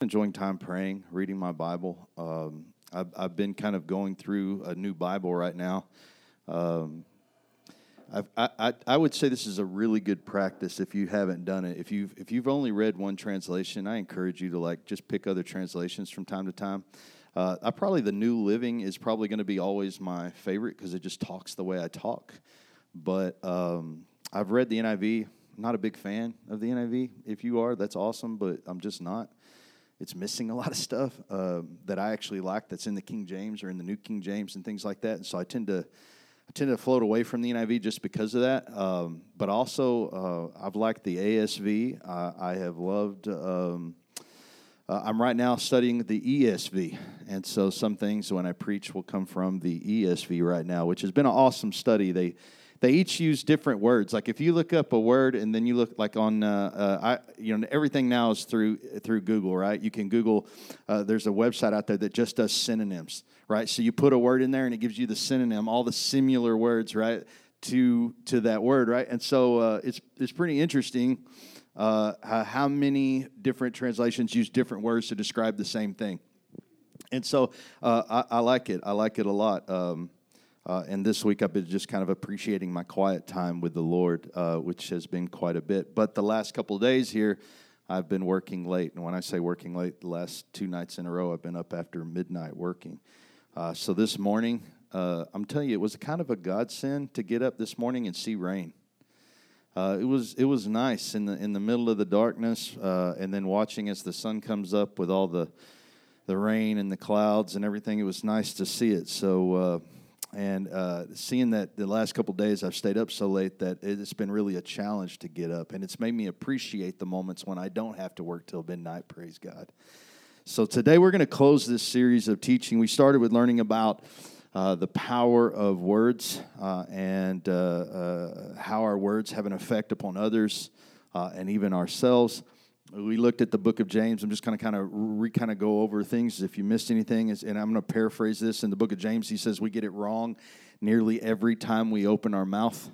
enjoying time praying, reading my Bible. Um, I've, I've, been kind of going through a new Bible right now. Um, I, I, I would say this is a really good practice if you haven't done it. If you've if you've only read one translation, I encourage you to like just pick other translations from time to time. Uh, I probably the New Living is probably going to be always my favorite because it just talks the way I talk. But um, I've read the NIV. I'm not a big fan of the NIV. If you are, that's awesome, but I'm just not it's missing a lot of stuff uh, that I actually like that's in the King James or in the New King James and things like that. And so I tend to I tend to float away from the NIV just because of that. Um, but also, uh, I've liked the ASV. Uh, I have loved. Um, uh, I'm right now studying the ESV, and so some things when I preach will come from the ESV right now, which has been an awesome study. They they each use different words. Like if you look up a word and then you look like on, uh, uh, I, you know, everything now is through through Google, right? You can Google. Uh, there's a website out there that just does synonyms, right? So you put a word in there and it gives you the synonym, all the similar words, right, to to that word, right? And so uh, it's it's pretty interesting uh, how many different translations use different words to describe the same thing. And so uh, I, I, like it. I like it a lot. Um, uh, and this week I've been just kind of appreciating my quiet time with the Lord, uh, which has been quite a bit. But the last couple days here, I've been working late. And when I say working late, the last two nights in a row, I've been up after midnight working. Uh, so this morning, uh, I'm telling you, it was kind of a godsend to get up this morning and see rain. Uh, it was it was nice in the in the middle of the darkness, uh, and then watching as the sun comes up with all the the rain and the clouds and everything. It was nice to see it. So and uh, seeing that the last couple days I've stayed up so late that it's been really a challenge to get up, and it's made me appreciate the moments when I don't have to work till midnight. Praise God. So today we're going to close this series of teaching. We started with learning about uh, the power of words uh, and uh, uh, how our words have an effect upon others uh, and even ourselves we looked at the book of James. I'm just kind of kind of re kind of go over things. If you missed anything, and I'm going to paraphrase this in the book of James, he says we get it wrong nearly every time we open our mouth.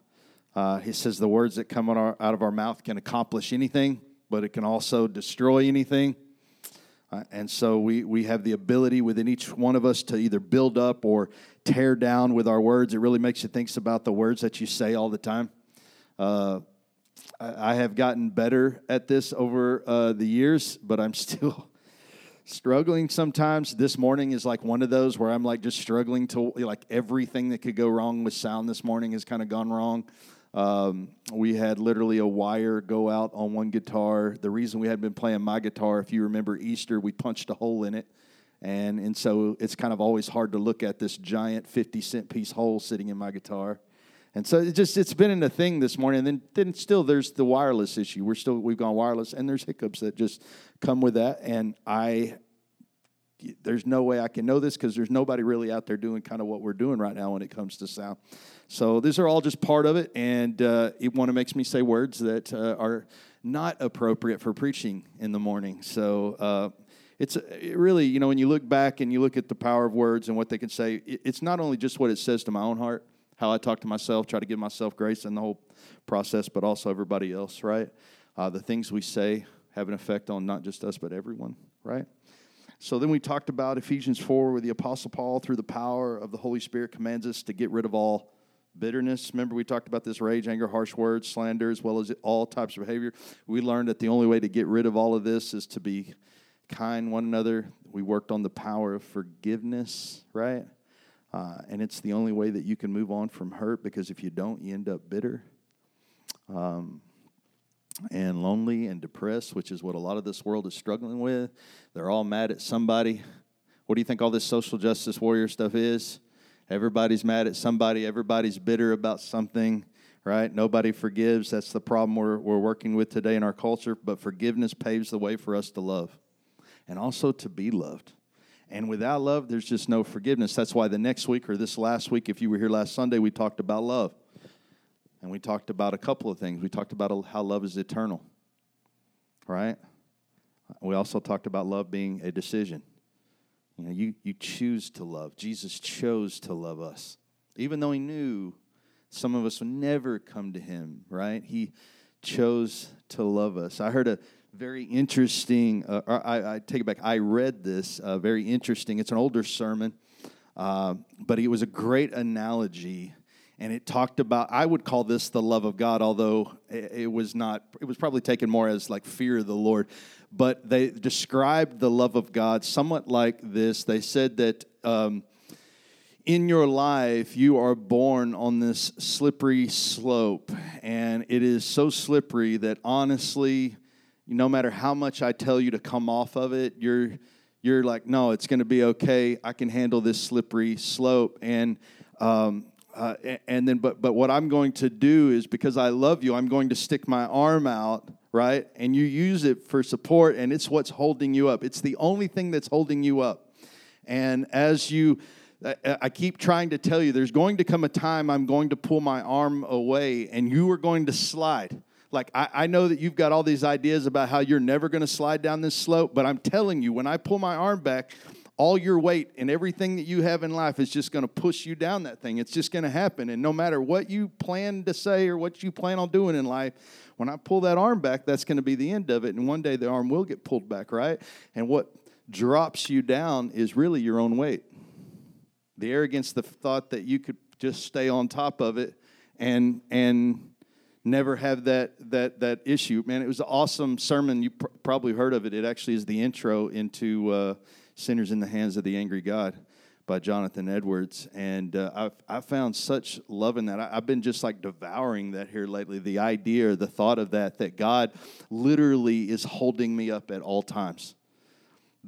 Uh, he says the words that come out, our, out of our mouth can accomplish anything, but it can also destroy anything. Uh, and so we, we have the ability within each one of us to either build up or tear down with our words. It really makes you think about the words that you say all the time. Uh, I have gotten better at this over uh, the years, but I'm still struggling sometimes. This morning is like one of those where I'm like just struggling to like everything that could go wrong with sound this morning has kind of gone wrong. Um, we had literally a wire go out on one guitar. The reason we had been playing my guitar, if you remember Easter, we punched a hole in it. And, and so it's kind of always hard to look at this giant 50 cent piece hole sitting in my guitar. And so it just it's been in a thing this morning. And then, then still there's the wireless issue. We're still we've gone wireless and there's hiccups that just come with that. And I there's no way I can know this because there's nobody really out there doing kind of what we're doing right now when it comes to sound. So these are all just part of it, and uh, it one of makes me say words that uh, are not appropriate for preaching in the morning. So uh, it's it really you know when you look back and you look at the power of words and what they can say, it, it's not only just what it says to my own heart, how I talk to myself, try to give myself grace in the whole process, but also everybody else, right? Uh, the things we say have an effect on not just us, but everyone, right? So then we talked about Ephesians 4, where the Apostle Paul, through the power of the Holy Spirit, commands us to get rid of all bitterness. Remember, we talked about this rage, anger, harsh words, slander, as well as all types of behavior. We learned that the only way to get rid of all of this is to be kind one another. We worked on the power of forgiveness, right? Uh, and it's the only way that you can move on from hurt because if you don't, you end up bitter um, and lonely and depressed, which is what a lot of this world is struggling with. They're all mad at somebody. What do you think all this social justice warrior stuff is? Everybody's mad at somebody, everybody's bitter about something, right? Nobody forgives. That's the problem we're, we're working with today in our culture. But forgiveness paves the way for us to love and also to be loved. And without love, there's just no forgiveness. That's why the next week or this last week, if you were here last Sunday, we talked about love. And we talked about a couple of things. We talked about how love is eternal, right? We also talked about love being a decision. You know, you, you choose to love. Jesus chose to love us. Even though he knew some of us would never come to him, right? He chose to love us. I heard a very interesting. Uh, I, I, take it back. I read this. Uh, very interesting. It's an older sermon, uh, but it was a great analogy, and it talked about. I would call this the love of God, although it, it was not. It was probably taken more as like fear of the Lord. But they described the love of God somewhat like this. They said that. Um, in your life, you are born on this slippery slope, and it is so slippery that honestly, no matter how much I tell you to come off of it, you're you're like, no, it's going to be okay. I can handle this slippery slope, and um, uh, and then, but but what I'm going to do is because I love you, I'm going to stick my arm out, right, and you use it for support, and it's what's holding you up. It's the only thing that's holding you up, and as you I keep trying to tell you there's going to come a time I'm going to pull my arm away and you are going to slide. Like, I, I know that you've got all these ideas about how you're never going to slide down this slope, but I'm telling you, when I pull my arm back, all your weight and everything that you have in life is just going to push you down that thing. It's just going to happen. And no matter what you plan to say or what you plan on doing in life, when I pull that arm back, that's going to be the end of it. And one day the arm will get pulled back, right? And what drops you down is really your own weight the arrogance, the thought that you could just stay on top of it and and never have that that that issue. Man, it was an awesome sermon. You pr- probably heard of it. It actually is the intro into uh, "Sinners in the Hands of the Angry God" by Jonathan Edwards, and uh, I I found such love in that. I, I've been just like devouring that here lately. The idea, the thought of that, that God literally is holding me up at all times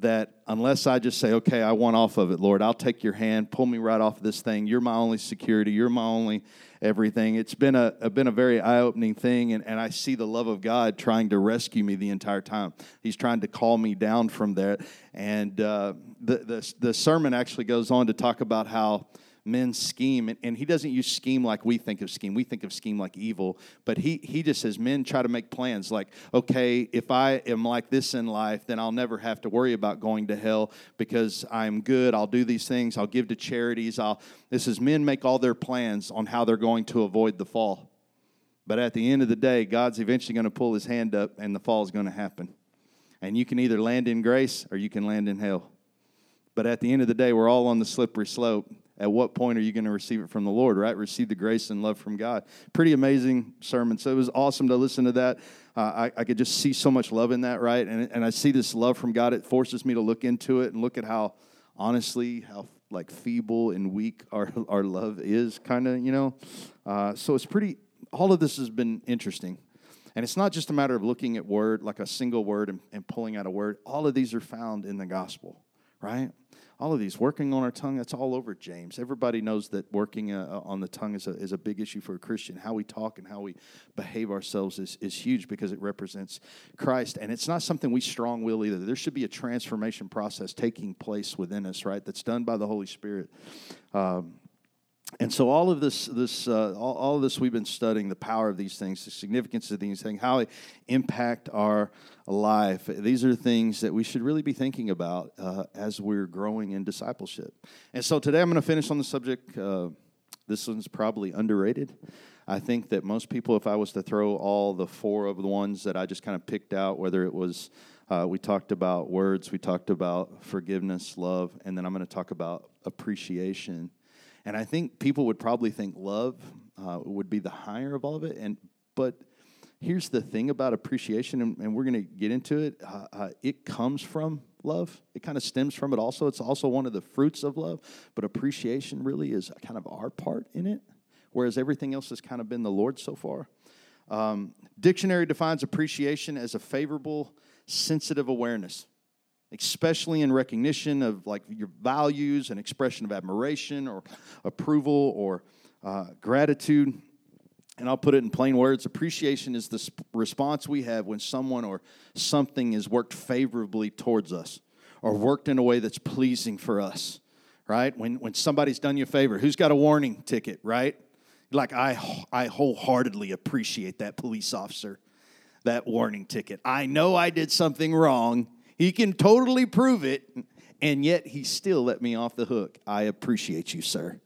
that unless I just say, okay, I want off of it, Lord, I'll take your hand, pull me right off of this thing. You're my only security. You're my only everything. It's been a, a been a very eye opening thing, and, and I see the love of God trying to rescue me the entire time. He's trying to call me down from there. And uh, the, the, the sermon actually goes on to talk about how men scheme and, and, he doesn't use scheme like we think of scheme. We think of scheme like evil but he, he just says men try to make plans. Like okay if i am like this in life then i'll never have to worry about going to hell because i'm good. I'll do these things. I'll give to charities. I'll this is men make all their plans on how they're going to avoid the fall. But at the end of the day god's eventually going to pull his hand up and the fall is going to happen. And you can either land in grace or you can land in hell. But at the end of the day we're all on the slippery slope at what point are you going to receive it from the Lord, right? Receive the grace and love from God. Pretty amazing sermon. So it was awesome to listen to that. Uh, I, I, could just see so much love in that, right? And, and I see this love from God. It forces me to look into it and look at how, honestly, how like feeble and weak our, our love is, kind of, you know? Uh, so it's pretty, all of this has been interesting. And it's not just a matter of looking at word, like a single word, and, and pulling out a word. All of these are found in the gospel, right? All of these working on our tongue that's all over james. Everybody knows that working uh, uh, on the tongue is a, is a big issue for a christian. How we talk and how we behave ourselves is, is huge because it represents christ. And it's not something we strong will either. There should be a transformation process taking place within us right that's done by the holy spirit. Um, and so all of this, this uh, all, all, of this we've been studying the power of these things, the significance of these things, how they impact our life. These are things that we should really be thinking about uh, as we're growing in discipleship. And so today I'm going to finish on the subject. Uh, this one's probably underrated. I think that most people, if I was to throw all the four of the ones that I just kind of picked out, whether it was uh, we talked about words, we talked about forgiveness, love, and then I'm going to talk about appreciation and I think people would probably think love uh, would be the higher of all of it. And but here's the thing about appreciation, and, and we're going to get into it. Uh, uh, it comes from love. It kind of stems from it. Also, it's also one of the fruits of love. But appreciation really is kind of our part in it, whereas everything else has kind of been the Lord so far. Um, dictionary defines appreciation as a favorable, sensitive awareness especially in recognition of like your values and expression of admiration or approval or uh, gratitude. And i'll put it in plain words appreciation is the response we have when someone or something is worked favorably towards us or worked in a way that's pleasing for us right? When, when somebody's done you a favor who's got a warning ticket right? Like i, I wholeheartedly appreciate that police officer that warning ticket. I know i did something wrong he can totally prove it, and yet he still let me off the hook. I appreciate you, sir.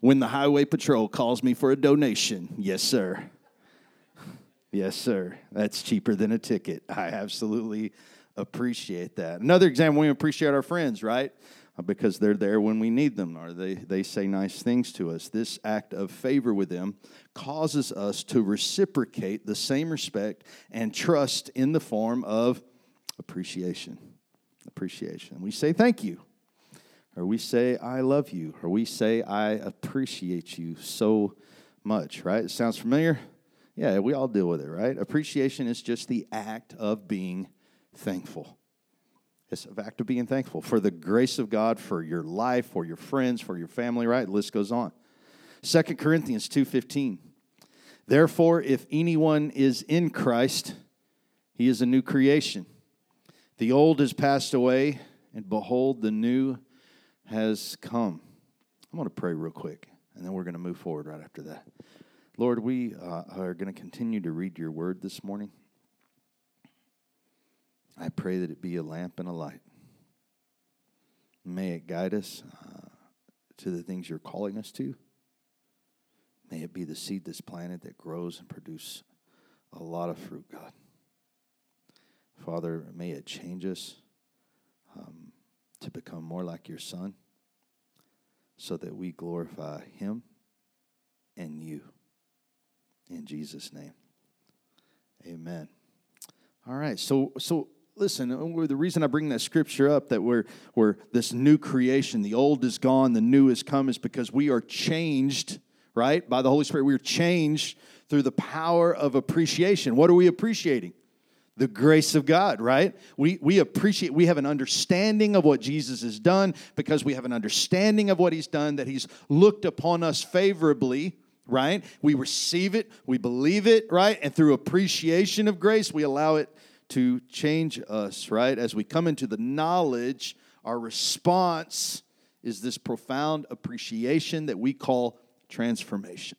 When the highway patrol calls me for a donation, yes, sir. Yes, sir. That's cheaper than a ticket. I absolutely appreciate that. Another example, we appreciate our friends, right? Because they're there when we need them or they, they say nice things to us. This act of favor with them causes us to reciprocate the same respect and trust in the form of appreciation. Appreciation. We say thank you, or we say I love you, or we say I appreciate you so much, right? It sounds familiar? Yeah, we all deal with it, right? Appreciation is just the act of being thankful. It's an act of being thankful for the grace of God, for your life, for your friends, for your family, right? The list goes on. 2 Corinthians 2.15. Therefore, if anyone is in Christ, he is a new creation. The old has passed away, and behold, the new has come. I'm going to pray real quick, and then we're going to move forward right after that. Lord, we uh, are going to continue to read your word this morning. I pray that it be a lamp and a light. May it guide us uh, to the things you're calling us to. May it be the seed that's planted that grows and produce a lot of fruit, God. Father, may it change us um, to become more like your Son so that we glorify Him and you. In Jesus' name. Amen. All right. So, so listen, uh, the reason I bring that scripture up that we're, we're this new creation, the old is gone, the new is come, is because we are changed, right? By the Holy Spirit. We're changed through the power of appreciation. What are we appreciating? The grace of God, right? We, we appreciate, we have an understanding of what Jesus has done because we have an understanding of what he's done, that he's looked upon us favorably right? We receive it, we believe it, right? And through appreciation of grace, we allow it to change us, right? As we come into the knowledge, our response is this profound appreciation that we call transformation.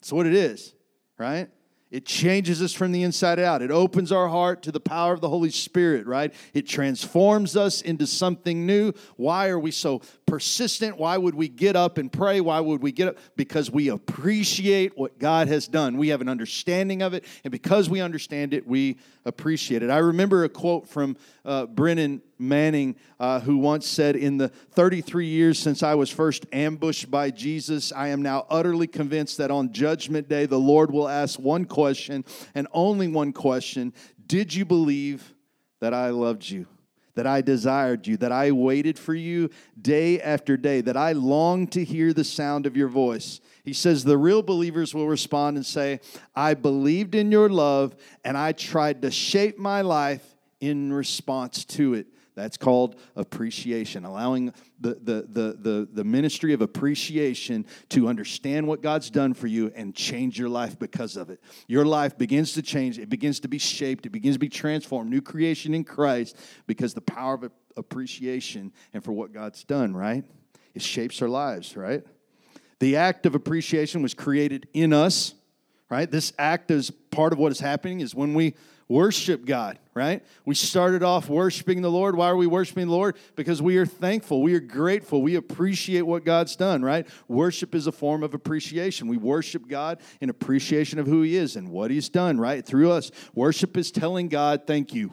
That's what it is, right? It changes us from the inside out. It opens our heart to the power of the Holy Spirit, right? It transforms us into something new. Why are we so persistent? Why would we get up and pray? Why would we get up? Because we appreciate what God has done. We have an understanding of it, and because we understand it, we appreciate it. I remember a quote from uh, Brennan Manning, uh, who once said, In the 33 years since I was first ambushed by Jesus, I am now utterly convinced that on Judgment Day, the Lord will ask one question and only one question Did you believe that I loved you? That I desired you, that I waited for you day after day, that I longed to hear the sound of your voice. He says the real believers will respond and say, I believed in your love and I tried to shape my life in response to it. That's called appreciation, allowing the, the, the, the, the ministry of appreciation to understand what God's done for you and change your life because of it. Your life begins to change, it begins to be shaped, it begins to be transformed, new creation in Christ because the power of appreciation and for what God's done, right? It shapes our lives, right? The act of appreciation was created in us, right? This act is part of what is happening is when we worship God, right? We started off worshiping the Lord. Why are we worshiping the Lord? Because we are thankful, we are grateful, we appreciate what God's done, right? Worship is a form of appreciation. We worship God in appreciation of who He is and what He's done, right? Through us. Worship is telling God, thank you.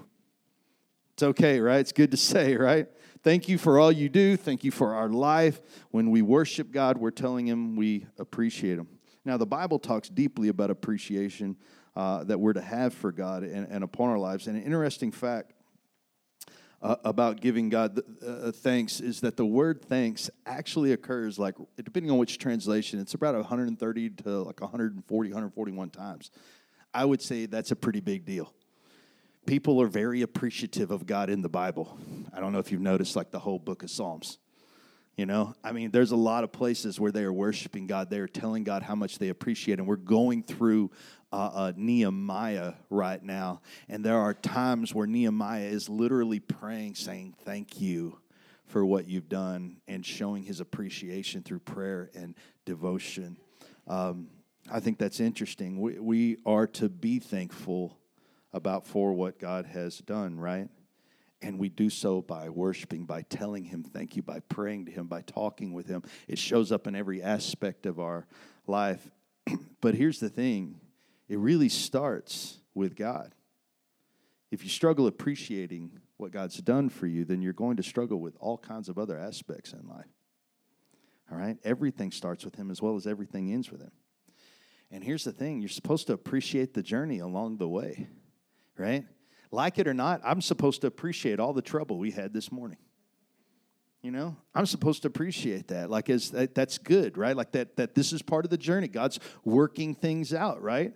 It's okay, right? It's good to say, right? Thank you for all you do. Thank you for our life. When we worship God, we're telling Him we appreciate Him. Now, the Bible talks deeply about appreciation uh, that we're to have for God and, and, upon our lives. And an interesting fact uh, about giving God uh, thanks is that the word thanks actually occurs like, depending on which translation, it's about 130 to like 140, 141 times. I would say that's a pretty big deal. People are very appreciative of God in the Bible. I don't know if you've noticed, like the whole book of Psalms. You know, I mean, there's a lot of places where they are worshiping God. They are telling God how much they appreciate. And we're going through uh, uh, Nehemiah right now. And there are times where Nehemiah is literally praying, saying, Thank you for what you've done, and showing his appreciation through prayer and devotion. Um, I think that's interesting. We, we are to be thankful about for what God has done, right? And we do so by worshiping, by telling Him thank you, by praying to Him, by talking with Him. It shows up in every aspect of our life. but here's the thing it really starts with God. If you struggle appreciating what God's done for you, then you're going to struggle with all kinds of other aspects in life. All right? Everything starts with Him as well as everything ends with Him. And here's the thing you're supposed to appreciate the journey along the way, right? Like it or not, I'm supposed to appreciate all the trouble we had this morning. You know, I'm supposed to appreciate that. Like, as that, that's good, right? Like that, that this is part of the journey. God's working things out, right?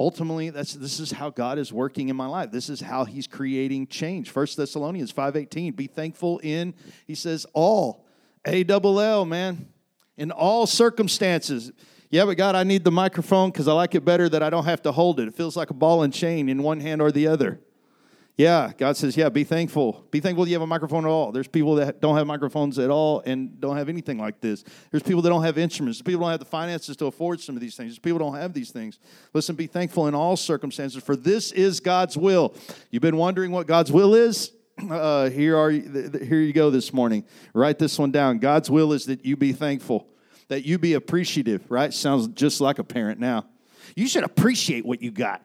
Ultimately that's this is how god is working in my life. This is how he's creating change. First thessalonians 5.18 be thankful in he says all a double l man in all circumstances. Yeah but god i need the microphone because i like it better that i don't have to hold it. It feels like a ball and chain in one hand or the other yeah, God says, yeah, be thankful. Be thankful you have a microphone at all. There's people that don't have microphones at all and don't have anything like this. There's people that don't have instruments. There's people don't have the finances to afford some of these things. There's people don't have these things. Listen, be thankful in all circumstances, for this is God's will. You've been wondering what God's will is? Uh, here are here you go this morning. Write this one down. God's will is that you be thankful, that you be appreciative. Right? Sounds just like a parent now. You should appreciate what you got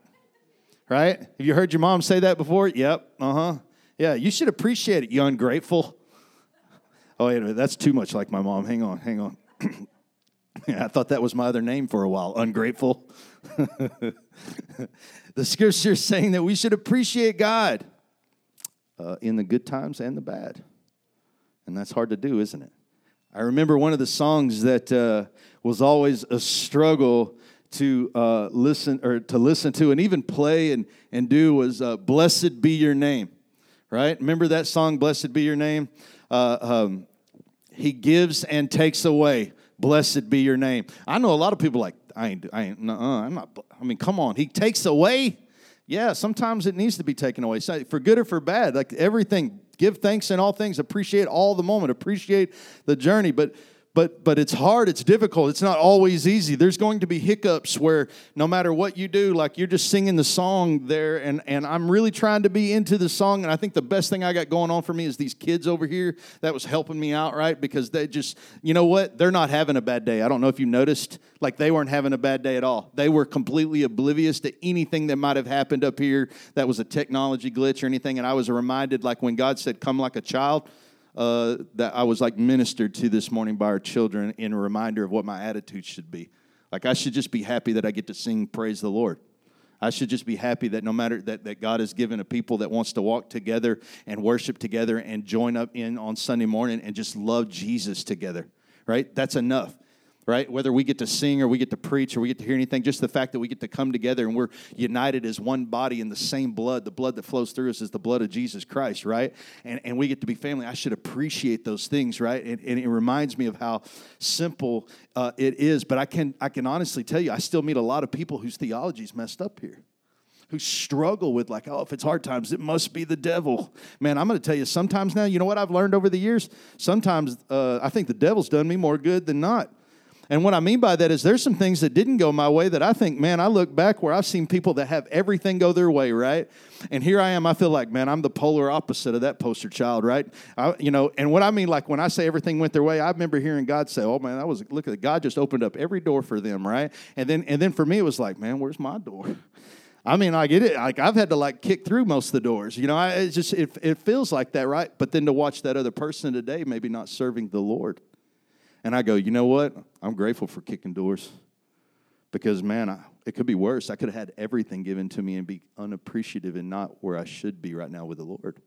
right? Have you heard your mom say that before? Yep. Uh huh. Yeah, you should appreciate it, you ungrateful. Oh, wait a minute. That's too much like my mom. Hang on, hang on. yeah, I thought that was my other name for a while ungrateful. the scripture is saying that we should appreciate God uh, in the good times and the bad. And that's hard to do, isn't it? I remember one of the songs that uh, was always a struggle to uh, listen or to listen to and even play and, and do was uh, blessed be your name right? Remember that song blessed be your name? Uh, um, he gives and takes away. Blessed be your name. I know a lot of people like i ain't i ain't i'm not i mean come on. He takes away? Yeah sometimes it needs to be taken away. For good or for bad like everything give thanks in all things appreciate all the moment appreciate the journey. But but but it's hard it's difficult it's not always easy. There's going to be hiccups where no matter what you do like you're just singing the song there and and i'm really trying to be into the song and i think the best thing i got going on for me is these kids over here that was helping me out right? Because they just you know what? They're not having a bad day. I don't know if you noticed like they weren't having a bad day at all. They were completely oblivious to anything that might have happened up here that was a technology glitch or anything and i was reminded like when god said come like a child uh, that I was like ministered to this morning by our children in a reminder of what my attitude should be. Like I should just be happy that I get to sing praise the Lord. I should just be happy that no matter that, that God has given a people that wants to walk together and worship together and join up in on Sunday morning and just love Jesus together, right? That's enough right? Whether we get to sing or we get to preach or we get to hear anything, just the fact that we get to come together and we're united as one body in the same blood. The blood that flows through us is the blood of Jesus Christ, right? And, and we get to be family. I should appreciate those things, right? And, and it reminds me of how simple uh, it is. But I can, I can honestly tell you, I still meet a lot of people whose theology is messed up here who struggle with like oh if it's hard times it must be the devil man i'm going to tell you sometimes now you know what i've learned over the years sometimes uh, i think the devil's done me more good than not and what I mean by that is there's some things that didn't go my way that I think, man, I look back where I've seen people that have everything go their way, right? And here I am, I feel like, man, I'm the polar opposite of that poster child, right? I, you know, and what I mean, like when I say everything went their way, I remember hearing God say, oh man, that was look at. God just opened up every door for them, right? And then and then for me it was like, man, where's my door? I mean, I get it. Like I've had to like kick through most of the doors. You know, I, it just it, it feels like that, right? But then to watch that other person today, maybe not serving the Lord, and I go, you know what? I'm grateful for kicking doors because, man, I, it could be worse. I could have had everything given to me and be unappreciative and not where I should be right now with the Lord.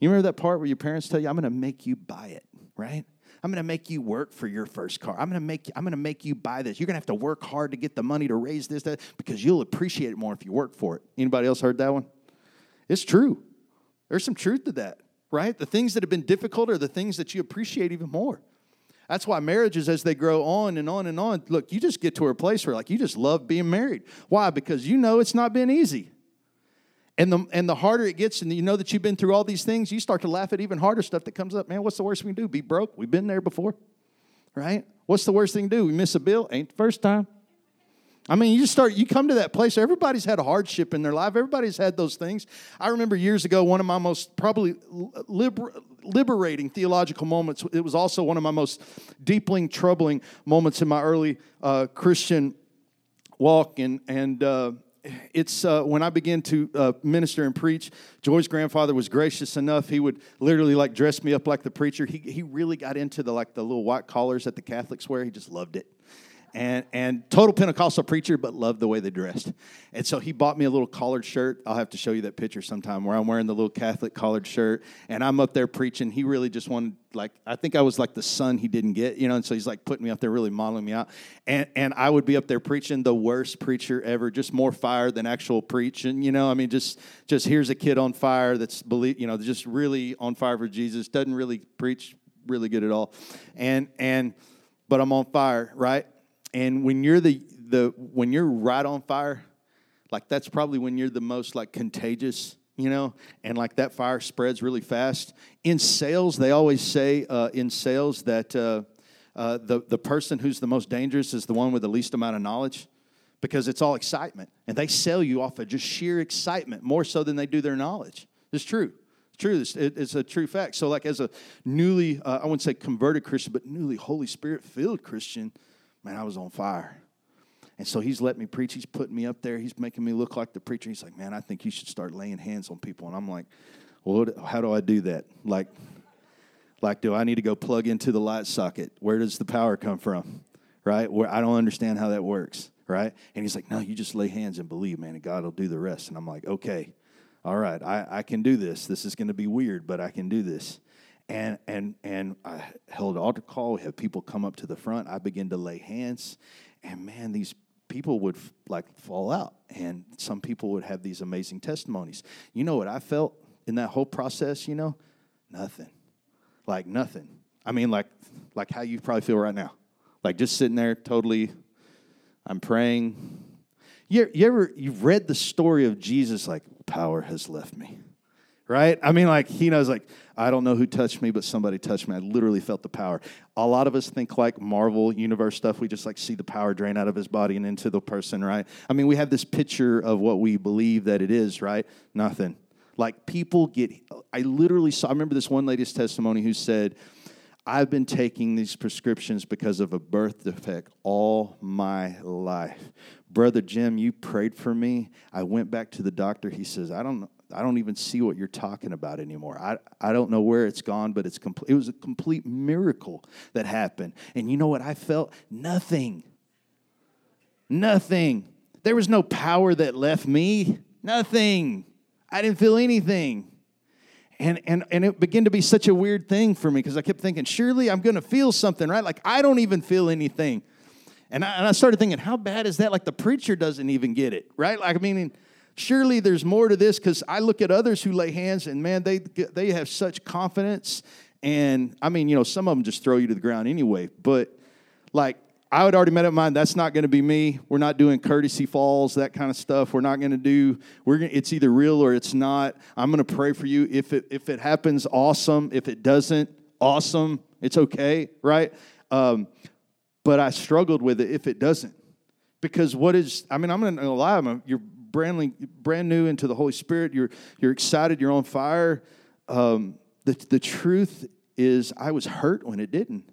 You remember that part where your parents tell you, I'm going to make you buy it, right? I'm going to make you work for your first car. I'm going to make I'm going to make you buy this. You're going to have to work hard to get the money to raise this that because you'll appreciate it more if you work for it. Anybody else heard that one? It's true. There's some truth to that, right? The things that have been difficult are the things that you appreciate even more. That's why marriages, as they grow on and on and on, look, you just get to a place where like you just love being married. Why? Because you know it's not been easy. And the, and the harder it gets, and you know that you've been through all these things, you start to laugh at even harder stuff that comes up. Man, what's the worst we can do? Be broke? We've been there before, right? What's the worst thing to do? We miss a bill? Ain't the first time. I mean, you just start, you come to that place. Everybody's had a hardship in their life. Everybody's had those things. I remember years ago, one of my most probably liber, liberating theological moments. It was also one of my most deeply troubling moments in my early uh, Christian walk, and and uh, it's uh, when I began to uh, minister and preach. Joy's grandfather was gracious enough; he would literally like dress me up like the preacher. He he really got into the like the little white collars that the Catholics wear. He just loved it and and total Pentecostal preacher, but loved the way they dressed. And so he bought me a little collared shirt. I'll have to show you that picture sometime where I'm wearing the little Catholic collared shirt, and I'm up there preaching. He really just wanted like I think I was like the son he didn't get, you know. And so he's like putting me up there, really modeling me out. And and I would be up there preaching the worst preacher ever, just more fire than actual preaching, you know. I mean, just just here's a kid on fire that's believe, you know, just really on fire for Jesus. Doesn't really preach really good at all, and and but I'm on fire, right? And when you're the the when you're right on fire, like that's probably when you're the most like contagious, you know, and like that fire spreads really fast. In sales, they always say uh, in sales that uh, uh, the the person who's the most dangerous is the one with the least amount of knowledge, because it's all excitement, and they sell you off of just sheer excitement more so than they do their knowledge. It's true. It's true. It's, it's a true fact. So, like as a newly, uh, I wouldn't say converted Christian, but newly Holy Spirit filled Christian man, I was on fire. And so he's let me preach. He's putting me up there. He's making me look like the preacher. He's like, man, I think you should start laying hands on people. And I'm like, well, how do I do that? Like, like, do I need to go plug into the light socket? Where does the power come from? Right? Where I don't understand how that works. Right? And he's like, no, you just lay hands and believe, man, and God will do the rest. And I'm like, okay, all right, I, I can do this. This is going to be weird, but I can do this and and and I held altar call. We had people come up to the front. I began to lay hands, and man, these people would like fall out, and some people would have these amazing testimonies. You know what I felt in that whole process? You know, nothing, like nothing. I mean, like like how you probably feel right now, like just sitting there, totally. I'm praying. You, you ever you've read the story of Jesus? Like power has left me right? I mean, like, he knows, like, I don't know who touched me, but somebody touched me. I literally felt the power. A lot of us think like Marvel universe stuff. We just like see the power drain out of his body and into the person, right? I mean, we have this picture of what we believe that it is, right? Nothing. Like, people get, I literally saw, I remember this one lady's testimony who said, I've been taking these prescriptions because of a birth defect all my life. Brother Jim, you prayed for me. I went back to the doctor. He says, I don't know. I don't even see what you're talking about anymore. I, I don't know where it's gone, but it's complete. It was a complete miracle that happened. And you know what I felt? Nothing. Nothing. There was no power that left me. Nothing. I didn't feel anything. And, and, and it began to be such a weird thing for me because I kept thinking, surely I'm going to feel something, right? Like I don't even feel anything. And I, and I started thinking, how bad is that? Like the preacher doesn't even get it, right? Like, I mean, surely there's more to this because I look at others who lay hands and man, they they have such confidence. And I mean, you know, some of them just throw you to the ground anyway. But like I would already made up mind that's not going to be me. We're not doing courtesy falls, that kind of stuff. We're not going to do. We're gonna, it's either real or it's not. I'm going to pray for you. If it if it happens, awesome. If it doesn't, awesome. It's okay, right? Um, but I struggled with it if it doesn't, because what is? I mean, I'm going to lie. I'm you're brand, brand new into the Holy Spirit. You're, you're excited. You're on fire. Um, the, the truth is, I was hurt when it didn't.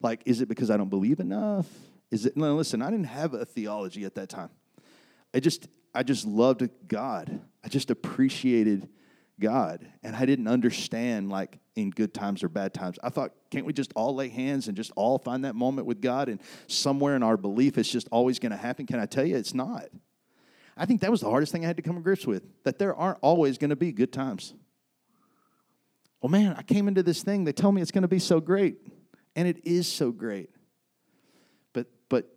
Like, is it because I don't believe enough? Is it, no, listen, I didn't have a theology at that time. I just, I just loved God. I just appreciated God. And I didn't understand, like, in good times or bad times. I thought, can't we just all lay hands and just all find that moment with God? And somewhere in our belief, it's just always going to happen. Can I tell you, it's not. I think that was the hardest thing I had to come to grips with that there aren't always going to be good times. Well, man, I came into this thing, they told me it's going to be so great, and it is so great. But, but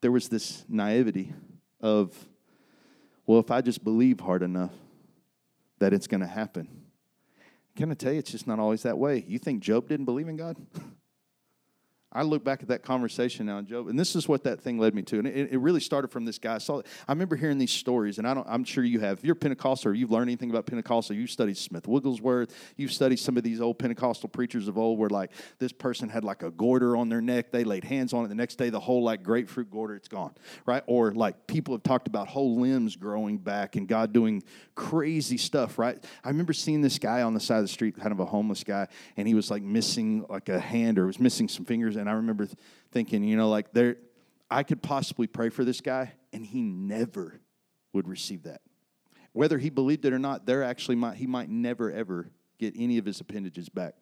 there was this naivety of, well, if I just believe hard enough that it's going to happen. Can I tell you, it's just not always that way. You think Job didn't believe in God? I look back at that conversation now, Job, and this is what that thing led me to. And it, it really started from this guy. I saw. I remember hearing these stories, and I don't, I'm sure you have. If you're Pentecostal or you've learned anything about Pentecostal, you've studied Smith Wigglesworth, you've studied some of these old Pentecostal preachers of old, where like this person had like a goiter on their neck, they laid hands on it, the next day the whole like grapefruit goiter, it's gone, right? Or like people have talked about whole limbs growing back and God doing crazy stuff, right? I remember seeing this guy on the side of the street, kind of a homeless guy, and he was like missing like a hand or was missing some fingers, and I remember thinking, you know, like there, I could possibly pray for this guy, and he never would receive that. Whether he believed it or not, there actually might he might never ever get any of his appendages back.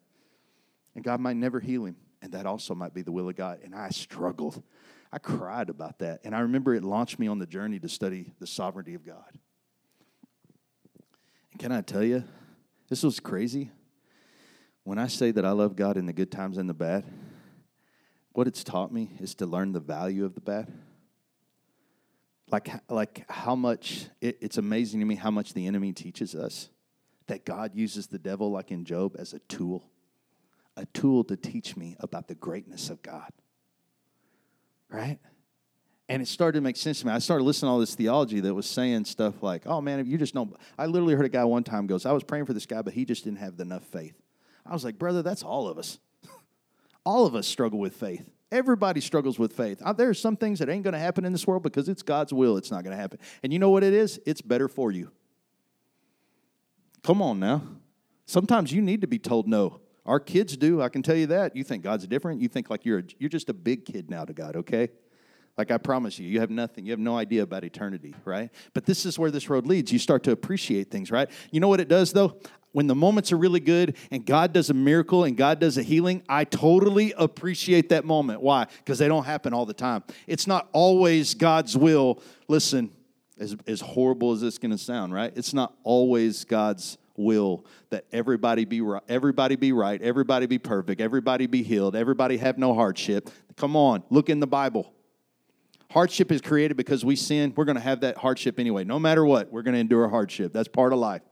And God might never heal him. And that also might be the will of God. And I struggled. I cried about that. And I remember it launched me on the journey to study the sovereignty of God. And can I tell you, this was crazy. When I say that I love God in the good times and the bad, what it's taught me is to learn the value of the bad. Like, like how much, it, it's amazing to me how much the enemy teaches us that God uses the devil, like in Job, as a tool, a tool to teach me about the greatness of God. Right? And it started to make sense to me. I started listening to all this theology that was saying stuff like, oh man, if you just know. I literally heard a guy one time goes, I was praying for this guy, but he just didn't have enough faith. I was like, brother, that's all of us. All of us struggle with faith. Everybody struggles with faith. Uh, there are some things that ain't going to happen in this world because it's God's will. It's not going to happen. And you know what it is? It's better for you. Come on now. Sometimes you need to be told no. Our kids do. I can tell you that. You think God's different. You think like you're a, you're just a big kid now to God. Okay. Like I promise you, you have nothing. You have no idea about eternity, right? But this is where this road leads. You start to appreciate things, right? You know what it does though? When the moments are really good and God does a miracle and God does a healing, I totally appreciate that moment. Why? Because they don't happen all the time. It's not always God's will. Listen, as, as horrible as this to sound, right? It's not always God's will that everybody be right, everybody be right, everybody be perfect, everybody be healed, everybody have no hardship. Come on, look in the Bible. Hardship is created because we sin. We're going to have that hardship anyway. No matter what, we're going to endure hardship. That's part of life.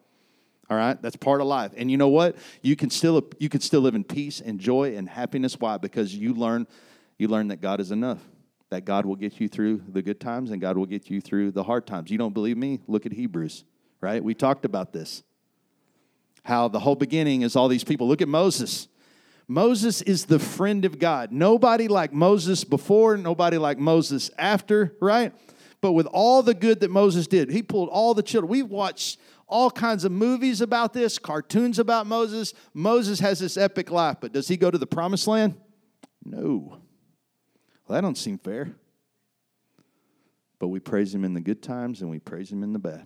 All right? That's part of life. And you know what? You can still you can still live in peace and joy and happiness why? Because you learn you learn that God is enough. That God will get you through the good times and God will get you through the hard times. You don't believe me? Look at Hebrews, right? We talked about this. How the whole beginning is all these people. Look at Moses. Moses is the friend of God. Nobody like Moses before, nobody like Moses after, right? But with all the good that Moses did, he pulled all the children. We've watched all kinds of movies about this, cartoons about Moses. Moses has this epic life, but does he go to the promised land? No. Well, that don't seem fair. But we praise him in the good times and we praise him in the bad.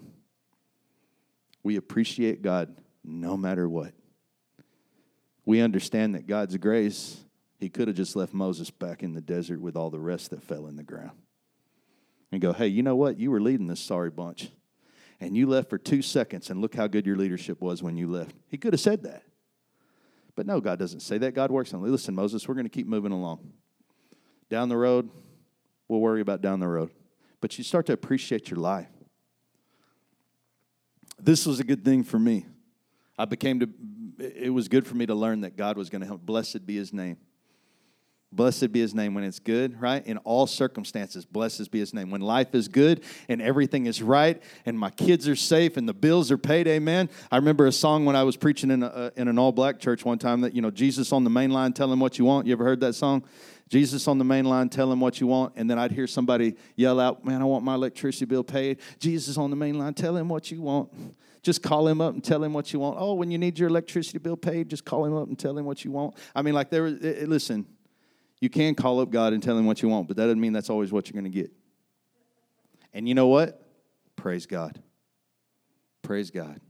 We appreciate God no matter what we understand that God's grace, He could have just left Moses back in the desert with all the rest that fell in the ground. And go, hey, you know what? You were leading this sorry bunch. And you left for two seconds, and look how good your leadership was when you left. He could have said that. But no, God doesn't say that. God works on, listen, Moses, we're going to keep moving along. Down the road, we'll worry about down the road. But you start to appreciate your life. This was a good thing for me. I became to it was good for me to learn that God was going to help. Blessed be his name. Blessed be his name when it's good, right? In all circumstances, blessed be his name. When life is good and everything is right and my kids are safe and the bills are paid, amen. I remember a song when I was preaching in, a, uh, in an all black church one time that, you know, Jesus on the main line, tell him what you want. You ever heard that song? Jesus on the main line, tell him what you want. And then I'd hear somebody yell out, man, I want my electricity bill paid. Jesus on the main line, tell him what you want. Just call him up and tell him what you want. Oh, when you need your electricity bill paid, just call him up and tell him what you want. I mean, like, there, it, listen, you can call up God and tell him what you want, but that doesn't mean that's always what you're going to get. And you know what? Praise God. Praise God.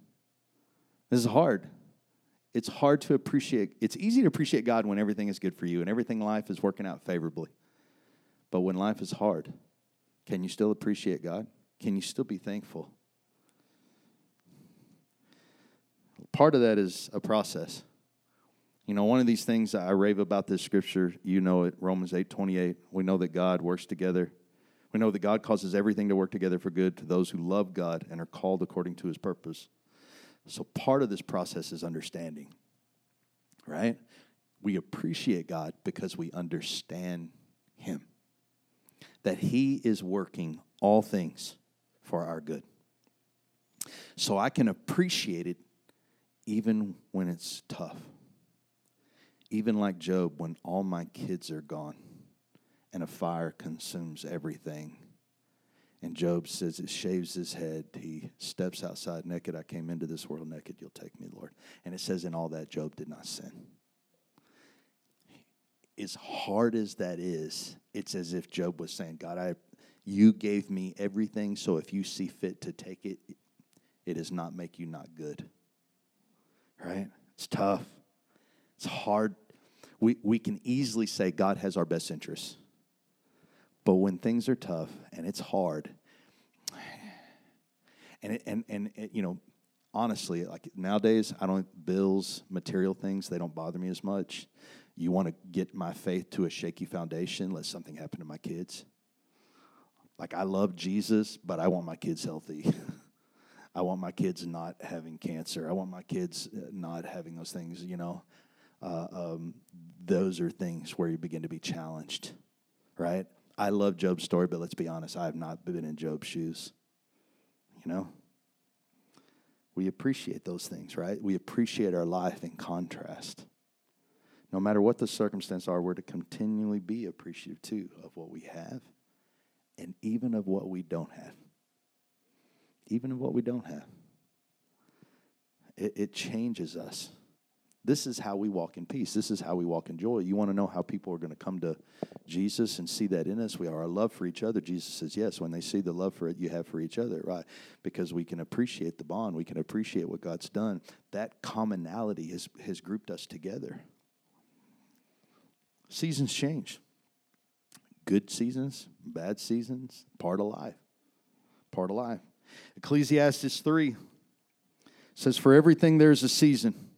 This is hard. It's hard to appreciate. It's easy to appreciate God when everything is good for you and everything life is working out favorably. But when life is hard, can you still appreciate God? Can you still be thankful? Part of that is a process. You know, one of these things I rave about this scripture, you know it, Romans 8 28. We know that God works together. We know that God causes everything to work together for good to those who love God and are called according to his purpose. So part of this process is understanding, right? We appreciate God because we understand him, that he is working all things for our good. So I can appreciate it even when it's tough. Even like Job, when all my kids are gone and a fire consumes everything. And Job says it shaves his head. He steps outside naked. I came into this world naked. You'll take me, Lord. And it says in all that, Job did not sin. as hard as that is, it's as if Job was saying, God, I, you gave me everything, so if you see fit to take it, it does not make you not good. Right? It's tough. It's hard. We, we can easily say God has our best interests. But when things are tough and it's hard, and, it, and, and it, you know, honestly, like nowadays, I don't, bills, material things, they don't bother me as much. You want to get my faith to a shaky foundation, let something happen to my kids. Like, I love Jesus, but I want my kids healthy. I want my kids not having cancer. I want my kids uh, not having those things, you know. Uh, um, those are things where you begin to be challenged, right? I love Job's story, but let's be honest, I have not been in Job's shoes, you know. We appreciate those things, right? We appreciate our life in contrast. No matter what the circumstances are, we're to continually be appreciative too of what we have and even of what we don't have. Even of what we don't have. It, it changes us. This is how we walk in peace. This is how we walk in joy. You want to know how people are going to come to Jesus and see that in us? We are our love for each other. Jesus says, yes, when they see the love for it you have for each other, right? Because we can appreciate the bond, we can appreciate what God's done. That commonality has, has grouped us together. Seasons change good seasons, bad seasons, part of life. Part of life. Ecclesiastes 3 says, For everything there's a season,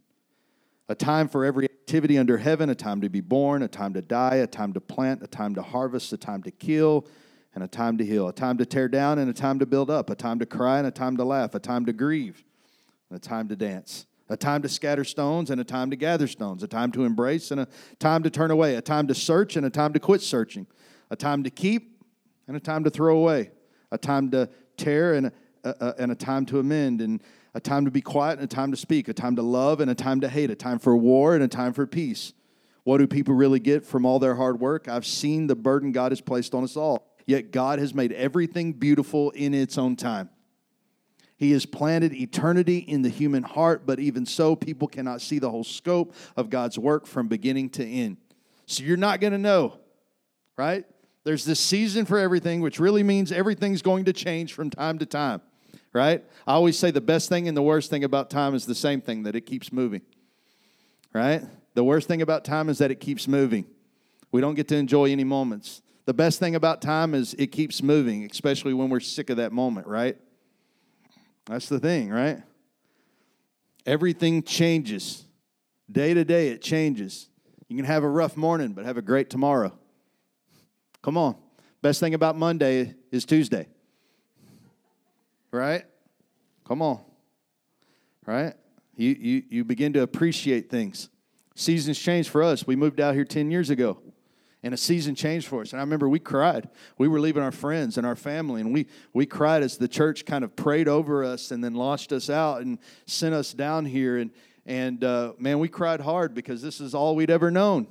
a time for every activity under heaven, a time to be born, a time to die, a time to plant, a time to harvest, a time to kill, and a time to heal, a time to tear down and a time to build up, a time to cry and a time to laugh, a time to grieve, and a time to dance a time to scatter stones and a time to gather stones, a time to embrace and a time to turn away, a time to search and a time to quit searching, a time to keep and a time to throw away, a time to tear and a, a, and a time to amend, and a time to be quiet and a time to speak, a time to love and a time to hate, a time for war and a time for peace. What do people really get from all their hard work? I've seen the burden God has placed on us all. Yet God has made everything beautiful in its own time. He has planted eternity in the human heart, but even so, people cannot see the whole scope of God's work from beginning to end. So you're not going to know, right? There's this season for everything, which really means everything's going to change from time to time, right? I always say the best thing and the worst thing about time is the same thing that it keeps moving, right? The worst thing about time is that it keeps moving. We don't get to enjoy any moments. The best thing about time is it keeps moving, especially when we're sick of that moment, right? That's the thing, right? Everything changes. Day to day, it changes. You can have a rough morning, but have a great tomorrow. Come on. Best thing about Monday is Tuesday. Right? Come on. Right? You, you, you begin to appreciate things. Seasons change for us. We moved out here 10 years ago, and a season changed for us. And I remember we cried. We were leaving our friends and our family, and we, we cried as the church kind of prayed over us and then launched us out and sent us down here. And, and uh, man, we cried hard because this is all we'd ever known.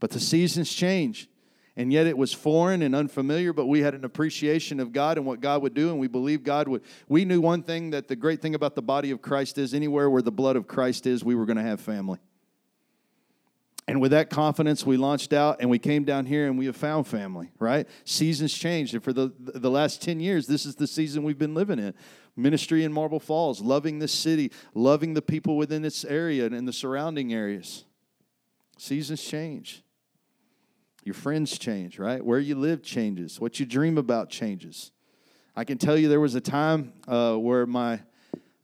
But the seasons change and yet it was foreign and unfamiliar, but we had an appreciation of God and what God would do, and we believed God would. We knew one thing that the great thing about the body of Christ is anywhere where the blood of Christ is, we were going to have family. And with that confidence, we launched out and we came down here and we have found family, right? Seasons changed. And for the, the last 10 years, this is the season we've been living in. Ministry in Marble Falls, loving this city, loving the people within its area and in the surrounding areas. Seasons change. Your friends change, right? Where you live changes. What you dream about changes. I can tell you there was a time uh, where my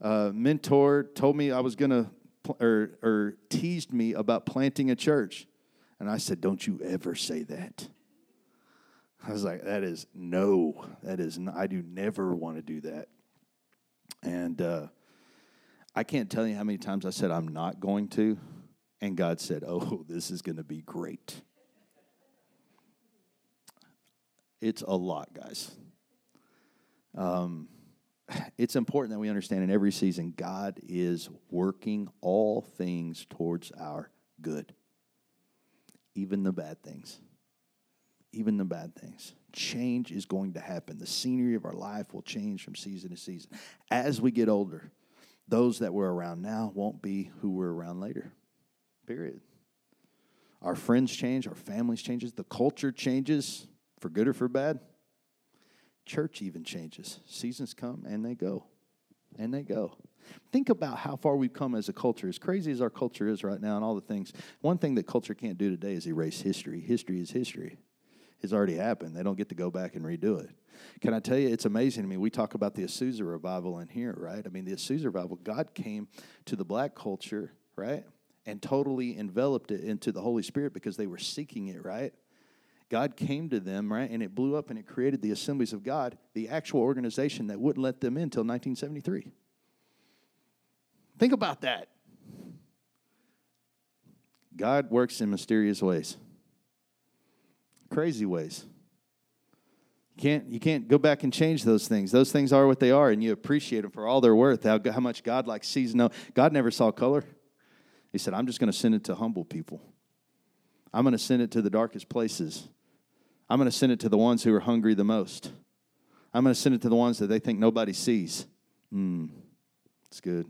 uh, mentor told me I was going to, pl- or, or teased me about planting a church. And I said, Don't you ever say that. I was like, That is no, that is, I do never want to do that. And uh, I can't tell you how many times I said, I'm not going to. And God said, Oh, this is going to be great. It's a lot, guys. Um, it's important that we understand in every season, God is working all things towards our good, even the bad things. Even the bad things. Change is going to happen. The scenery of our life will change from season to season. As we get older, those that we're around now won't be who we're around later. Period. Our friends change, our families changes, the culture changes for good or for bad. Church even changes. Seasons come and they go. And they go. Think about how far we've come as a culture. As crazy as our culture is right now and all the things, one thing that culture can't do today is erase history. History is history. It's already happened. They don't get to go back and redo it. Can I tell you, it's amazing to me. We talk about the Azusa revival in here, right? I mean, the Azusa revival, God came to the black culture, right? And totally enveloped it into the Holy Spirit because they were seeking it, right? God came to them, right? And it blew up and it created the Assemblies of God, the actual organization that wouldn't let them in until 1973. Think about that. God works in mysterious ways, crazy ways. You can't, you can't go back and change those things. Those things are what they are, and you appreciate them for all they're worth. How, how much God like sees no. God never saw color. He said, I'm just going to send it to humble people. I'm going to send it to the darkest places. I'm going to send it to the ones who are hungry the most. I'm going to send it to the ones that they think nobody sees. Hmm, it's good.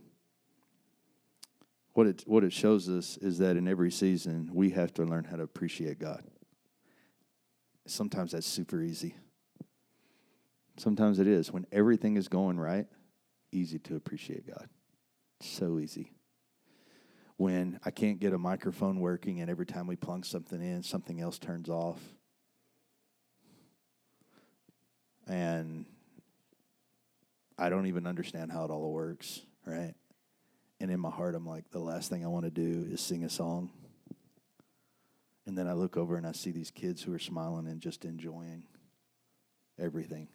What it, what it shows us is that in every season, we have to learn how to appreciate God. Sometimes that's super easy. Sometimes it is. When everything is going right, easy to appreciate God. So easy. When I can't get a microphone working and every time we plunk something in, something else turns off. And I don't even understand how it all works, right? And in my heart, I'm like, the last thing I want to do is sing a song. And then I look over and I see these kids who are smiling and just enjoying everything,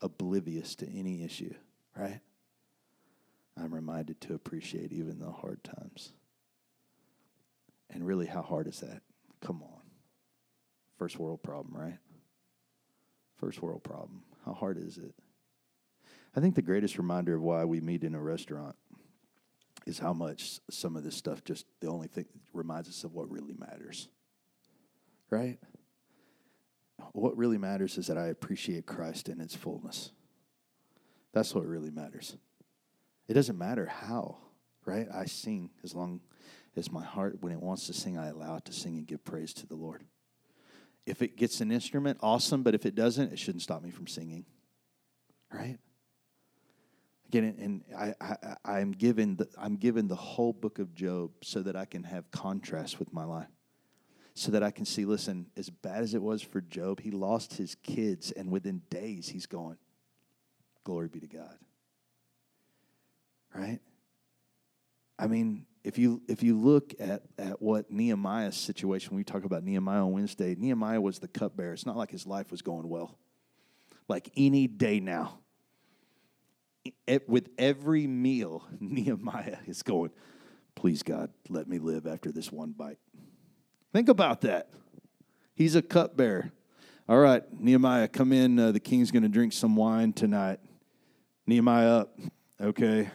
oblivious to any issue, right? I'm reminded to appreciate even the hard times. And really, how hard is that? Come on. First world problem, right? First world problem. How hard is it? I think the greatest reminder of why we meet in a restaurant is how much some of this stuff just the only thing reminds us of what really matters. Right? What really matters is that I appreciate Christ in its fullness. That's what really matters. It doesn't matter how, right? I sing as long as my heart, when it wants to sing, I allow it to sing and give praise to the Lord. If it gets an instrument, awesome, but if it doesn't, it shouldn't stop me from singing, right? Again, and I, I, I'm, given the, I'm given the whole book of Job so that I can have contrast with my life. So that I can see, listen, as bad as it was for Job, he lost his kids, and within days he's going, Glory be to God. Right? I mean, if you if you look at, at what Nehemiah's situation, when we talk about Nehemiah on Wednesday, Nehemiah was the cupbearer. It's not like his life was going well. Like any day now, with every meal, Nehemiah is going, Please, God, let me live after this one bite. Think about that. He's a cupbearer. All right, Nehemiah, come in. Uh, the king's going to drink some wine tonight. Nehemiah up. Okay.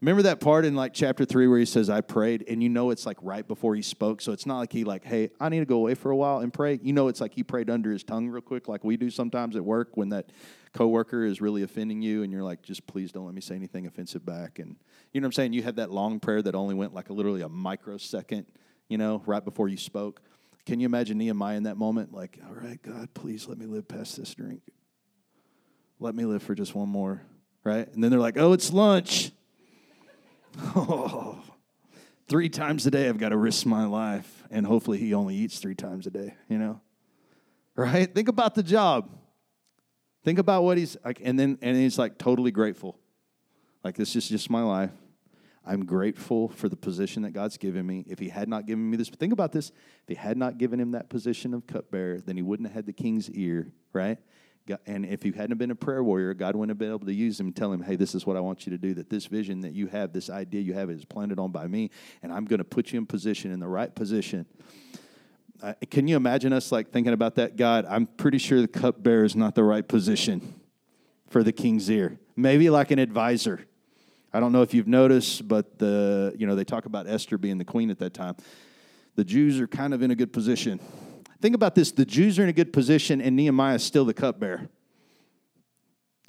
Remember that part in like chapter three where he says, I prayed, and you know it's like right before he spoke. So it's not like he like, hey, I need to go away for a while and pray. You know, it's like he prayed under his tongue real quick, like we do sometimes at work when that coworker is really offending you and you're like, just please don't let me say anything offensive back. And you know what I'm saying? You had that long prayer that only went like literally a microsecond, you know, right before you spoke. Can you imagine Nehemiah in that moment? Like, all right, God, please let me live past this drink. Let me live for just one more, right? And then they're like, oh, it's lunch. Oh, three times a day I've got to risk my life. And hopefully he only eats three times a day, you know? Right? Think about the job. Think about what he's like, and then and he's like totally grateful. Like this is just my life. I'm grateful for the position that God's given me. If he had not given me this, think about this. If he had not given him that position of cupbearer, then he wouldn't have had the king's ear, right? And if he hadn't been a prayer warrior, God wouldn't have been able to use him and tell him, hey, this is what I want you to do, that this vision that you have, this idea you have is planted on by me, and I'm going to put you in position, in the right position. Uh, can you imagine us like thinking about that? God, I'm pretty sure the cupbearer is not the right position for the king's ear. Maybe like an advisor. I don't know if you've noticed, but the you know they talk about Esther being the queen at that time. The Jews are kind of in a good position Think about this the Jews are in a good position, and Nehemiah is still the cupbearer.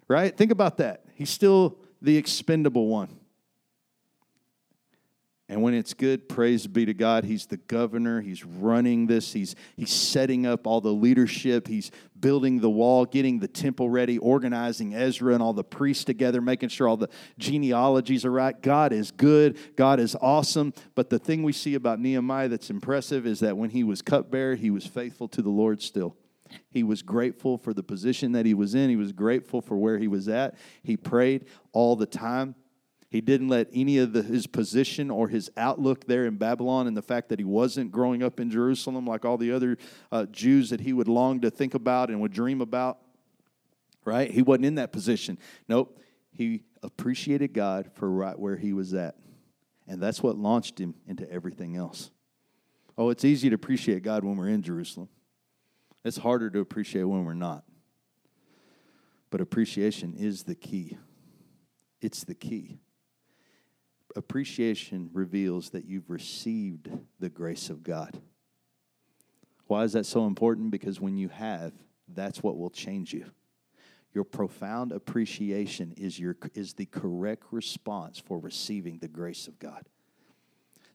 Right? Think about that. He's still the expendable one. And when it's good, praise be to God. He's the governor. He's running this. He's, he's setting up all the leadership. He's building the wall, getting the temple ready, organizing Ezra and all the priests together, making sure all the genealogies are right. God is good. God is awesome. But the thing we see about Nehemiah that's impressive is that when he was cupbearer, he was faithful to the Lord still. He was grateful for the position that he was in. He was grateful for where he was at. He prayed all the time. He didn't let any of the, his position or his outlook there in Babylon and the fact that he wasn't growing up in Jerusalem like all the other uh, Jews that he would long to think about and would dream about, right? He wasn't in that position. Nope. He appreciated God for right where he was at. And that's what launched him into everything else. Oh, it's easy to appreciate God when we're in Jerusalem. It's harder to appreciate when we're not. But appreciation is the key. It's the key appreciation reveals that you've received the grace of God. Why is that so important? Because when you have, that's what will change you. Your profound appreciation is, your, is the correct response for receiving the grace of God.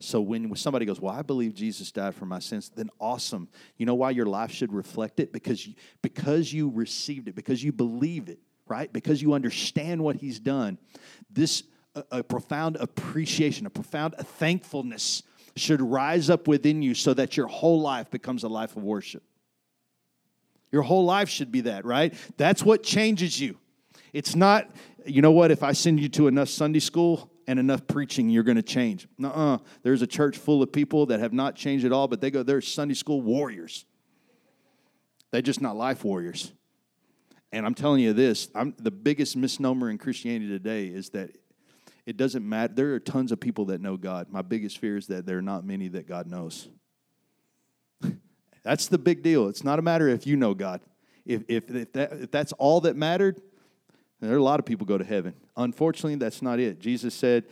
So when somebody goes, "Well, I believe Jesus died for my sins," then awesome. You know why your life should reflect it because you, because you received it, because you believe it, right? Because you understand what He's done. This a, profound appreciation, a profound thankfulness should rise up within you so that your whole life becomes a life of worship. Your whole life should be that, right? That's what changes you. It's not, you know what, if I send you to enough Sunday school and enough preaching, you're going to change. uh There's a church full of people that have not changed at all, but they go, they're Sunday school warriors. They're just not life warriors. And I'm telling you this I'm, the biggest misnomer in Christianity today is that it doesn't matter. There are tons of people that know God. My biggest fear is that there are not many that God knows. that's the big deal. It's not a matter if you know God. If, if, if, that, if that's all that mattered, there are a lot of people go to heaven. Unfortunately, that's not it. Jesus said,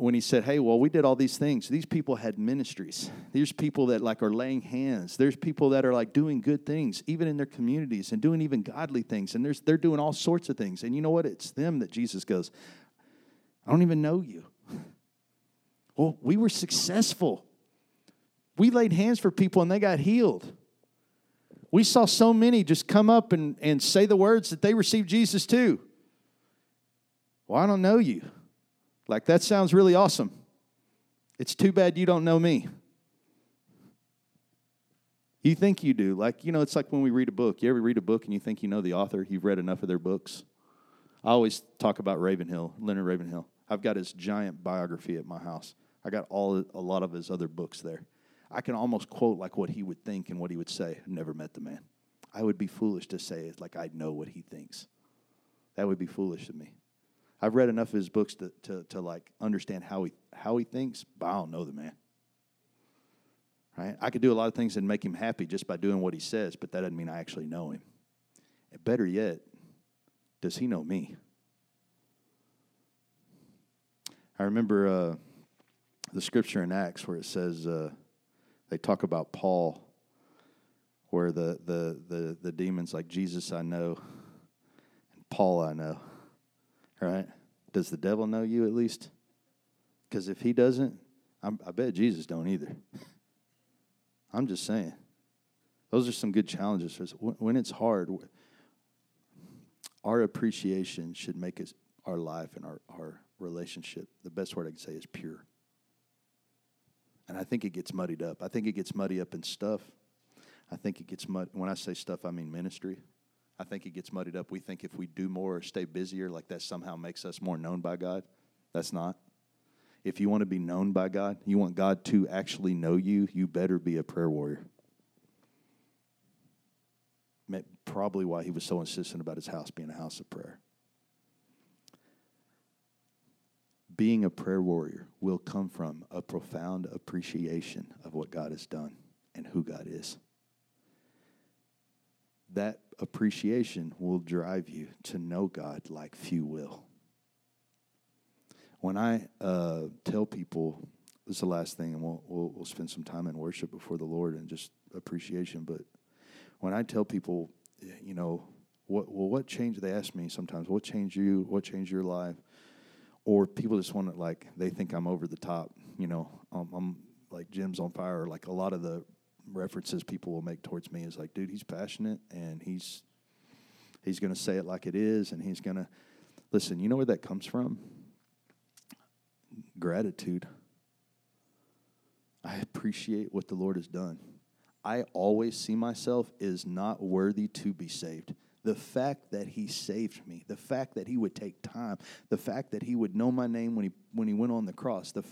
when he said, "Hey, well, we did all these things. These people had ministries. There's people that like are laying hands. There's people that are like doing good things, even in their communities, and doing even godly things. And there's they're doing all sorts of things. And you know what? It's them that Jesus goes, I don't even know you. Well, we were successful. We laid hands for people and they got healed. We saw so many just come up and, and say the words that they received Jesus too. Well, I don't know you. Like, that sounds really awesome. It's too bad you don't know me. You think you do. Like, you know, it's like when we read a book. You ever read a book and you think you know the author? You've read enough of their books. I always talk about Ravenhill, Leonard Ravenhill. I've got his giant biography at my house. I got all a lot of his other books there. I can almost quote like what he would think and what he would say. I've never met the man. I would be foolish to say it like I know what he thinks. That would be foolish to me. I've read enough of his books to, to, to like understand how he how he thinks, but I don't know the man. Right? I could do a lot of things and make him happy just by doing what he says, but that doesn't mean I actually know him. And better yet, does he know me? I remember uh, the scripture in Acts where it says uh, they talk about Paul, where the, the the the demons like Jesus I know, and Paul I know. Right? Does the devil know you at least? Because if he doesn't, I'm, I bet Jesus don't either. I'm just saying. Those are some good challenges. for us. When it's hard, our appreciation should make us, our life and our, our relationship, the best word I can say is pure. And I think it gets muddied up. I think it gets muddy up in stuff. I think it gets mud. When I say stuff, I mean ministry. I think it gets muddied up. We think if we do more or stay busier, like that somehow makes us more known by God. That's not. If you want to be known by God, you want God to actually know you, you better be a prayer warrior. Probably why he was so insistent about his house being a house of prayer. Being a prayer warrior will come from a profound appreciation of what God has done and who God is that appreciation will drive you to know God like few will. When I uh, tell people, this is the last thing, and we'll, we'll, we'll spend some time in worship before the Lord and just appreciation. But when I tell people, you know, what well, what changed? They ask me sometimes, what changed you? What changed your life? or people just want to like they think I'm over the top. You know, um, I'm like Jim's on fire. Like a lot of the references people will make towards me is like, dude, he's passionate and he's he's going to say it like it is, and he's going to listen. You know where that comes from? Gratitude. I appreciate what the Lord has done. I always see myself as not worthy to be saved. The fact that he saved me, the fact that he would take time, the fact that he would know my name when he when he went on the cross, the,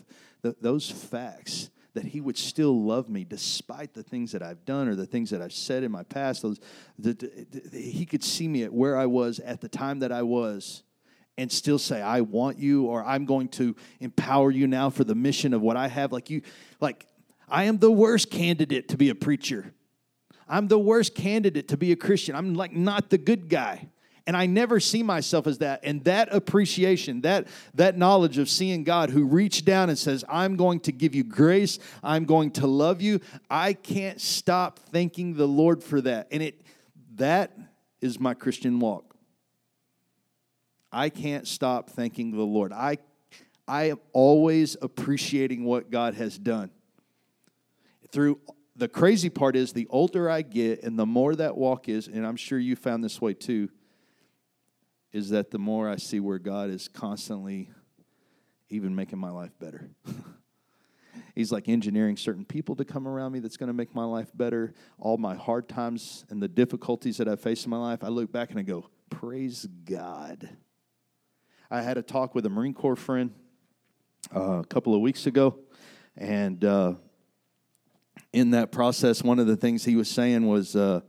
the, those facts that he would still love me despite the things that I've done or the things that I've said in my past. Those, the, the, the, he could see me at where I was at the time that I was and still say, I want you, or I'm going to empower you now for the mission of what I have. Like you, like I am the worst candidate to be a preacher. I'm the worst candidate to be a Christian. I'm like not the good guy. And I never see myself as that. And that appreciation, that, that knowledge of seeing God who reached down and says, I'm going to give you grace, I'm going to love you, I can't stop thanking the Lord for that. And it that is my Christian walk. I can't stop thanking the Lord. I I am always appreciating what God has done. Through the crazy part is the older I get and the more that walk is, and I'm sure you found this way too, is that the more I see where God is constantly even making my life better. He's like engineering certain people to come around me that's going to make my life better. All my hard times and the difficulties that I face in my life, I look back and I go, Praise God. I had a talk with a Marine Corps friend uh, a couple of weeks ago, and uh, in that process, one of the things he was saying was, uh,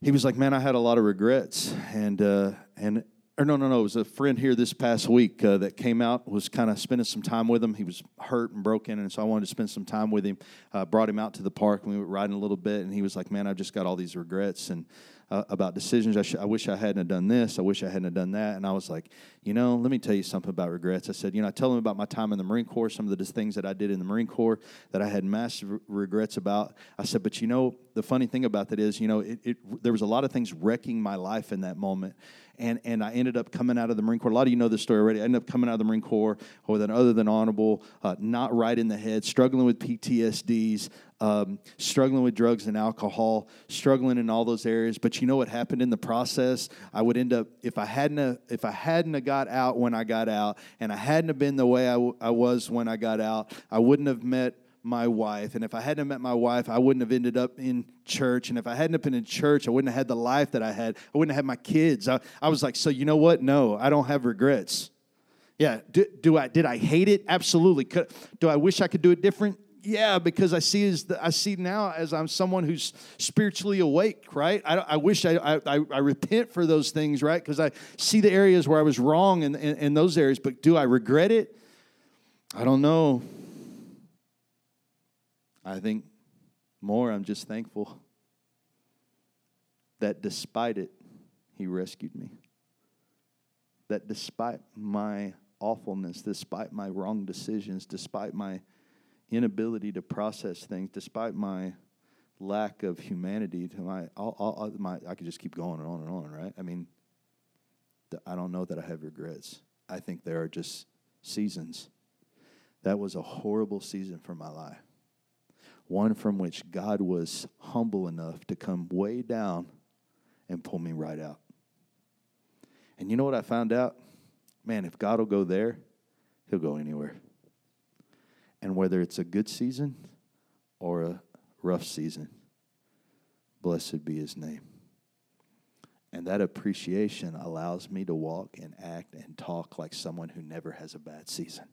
he was like, "Man, I had a lot of regrets," and uh, and or no, no, no, it was a friend here this past week uh, that came out, was kind of spending some time with him. He was hurt and broken, and so I wanted to spend some time with him. Uh, brought him out to the park, and we were riding a little bit, and he was like, "Man, I've just got all these regrets," and uh, about decisions. I, sh- I, wish I hadn't done this. I wish I hadn't done that. And I was like, you know, let me tell you something about regrets. I said, you know, I tell him about my time in the Marine Corps, some of the things that I did in the Marine Corps that I had massive regrets about. I said, but you know, the funny thing about that is, you know, it, it, there was a lot of things wrecking my life in that moment and and I ended up coming out of the Marine Corps. A lot of you know this story already. I ended up coming out of the Marine Corps with an other than honorable, uh, not right in the head, struggling with PTSDs, um, struggling with drugs and alcohol, struggling in all those areas. But you know what happened in the process? I would end up if I hadn't have, if I hadn't have got out when I got out, and I hadn't have been the way I, w- I was when I got out, I wouldn't have met my wife. And if I hadn't met my wife, I wouldn't have ended up in church. And if I hadn't been in church, I wouldn't have had the life that I had. I wouldn't have had my kids. I, I was like, so you know what? No, I don't have regrets. Yeah. Do, do I did I hate it? Absolutely. Could, do I wish I could do it different? Yeah, because I see as the, I see now as I'm someone who's spiritually awake, right? I, I wish I, I, I repent for those things, right? Because I see the areas where I was wrong in, in, in those areas. But do I regret it? I don't know. I think more, I'm just thankful that despite it, He rescued me. That despite my awfulness, despite my wrong decisions, despite my inability to process things, despite my lack of humanity, to my, all, all, my, I could just keep going and on and on, right? I mean, I don't know that I have regrets. I think there are just seasons. That was a horrible season for my life one from which God was humble enough to come way down and pull me right out. And you know what I found out? Man, if God will go there, he'll go anywhere. And whether it's a good season or a rough season, blessed be his name. And that appreciation allows me to walk and act and talk like someone who never has a bad season.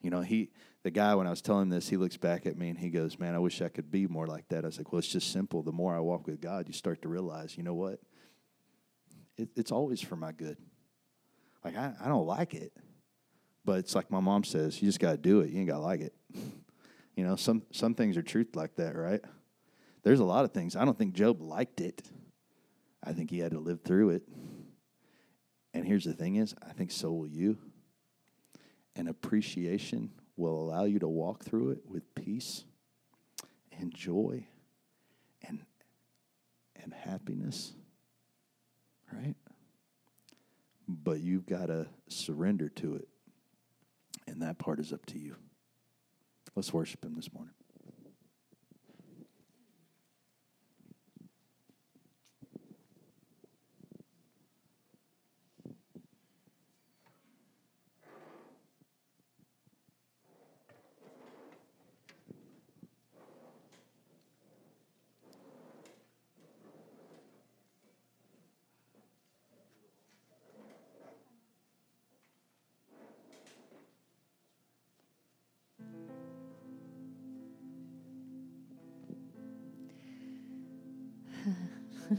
You know, he the guy when I was telling him this, he looks back at me and he goes, "Man, I wish I could be more like that." I was like, "Well, it's just simple. The more I walk with God, you start to realize, you know what? It, it's always for my good. Like I, I don't like it, but it's like my mom says, you just got to do it. You ain't got to like it. you know, some some things are truth like that, right? There's a lot of things. I don't think Job liked it. I think he had to live through it. And here's the thing: is I think so will you and appreciation will allow you to walk through it with peace and joy and, and happiness. Right? but you've got to surrender to it. And that part is up to you. Let's worship Him this morning.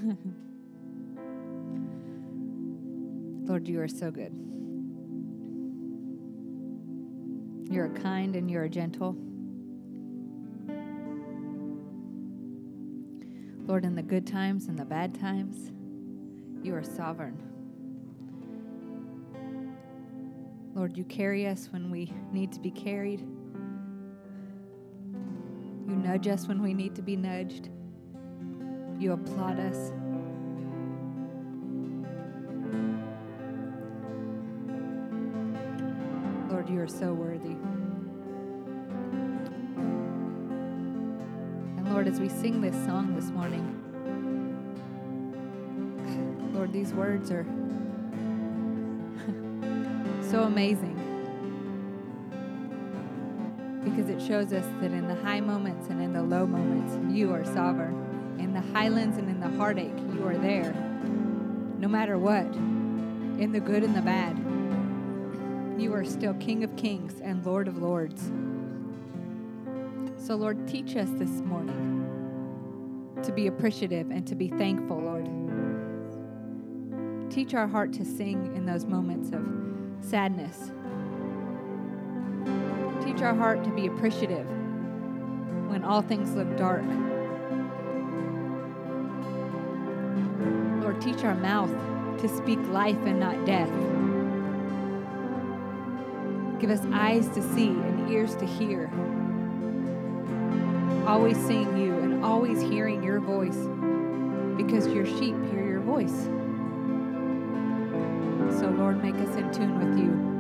Lord, you are so good. You're kind and you're gentle. Lord, in the good times and the bad times, you are sovereign. Lord, you carry us when we need to be carried. You nudge us when we need to be nudged. You applaud us. Lord, you are so worthy. And Lord, as we sing this song this morning, Lord, these words are so amazing because it shows us that in the high moments and in the low moments, you are sovereign. Highlands and in the heartache, you are there. No matter what, in the good and the bad, you are still King of kings and Lord of lords. So, Lord, teach us this morning to be appreciative and to be thankful, Lord. Teach our heart to sing in those moments of sadness. Teach our heart to be appreciative when all things look dark. Lord, teach our mouth to speak life and not death. Give us eyes to see and ears to hear. Always seeing you and always hearing your voice because your sheep hear your voice. So, Lord, make us in tune with you.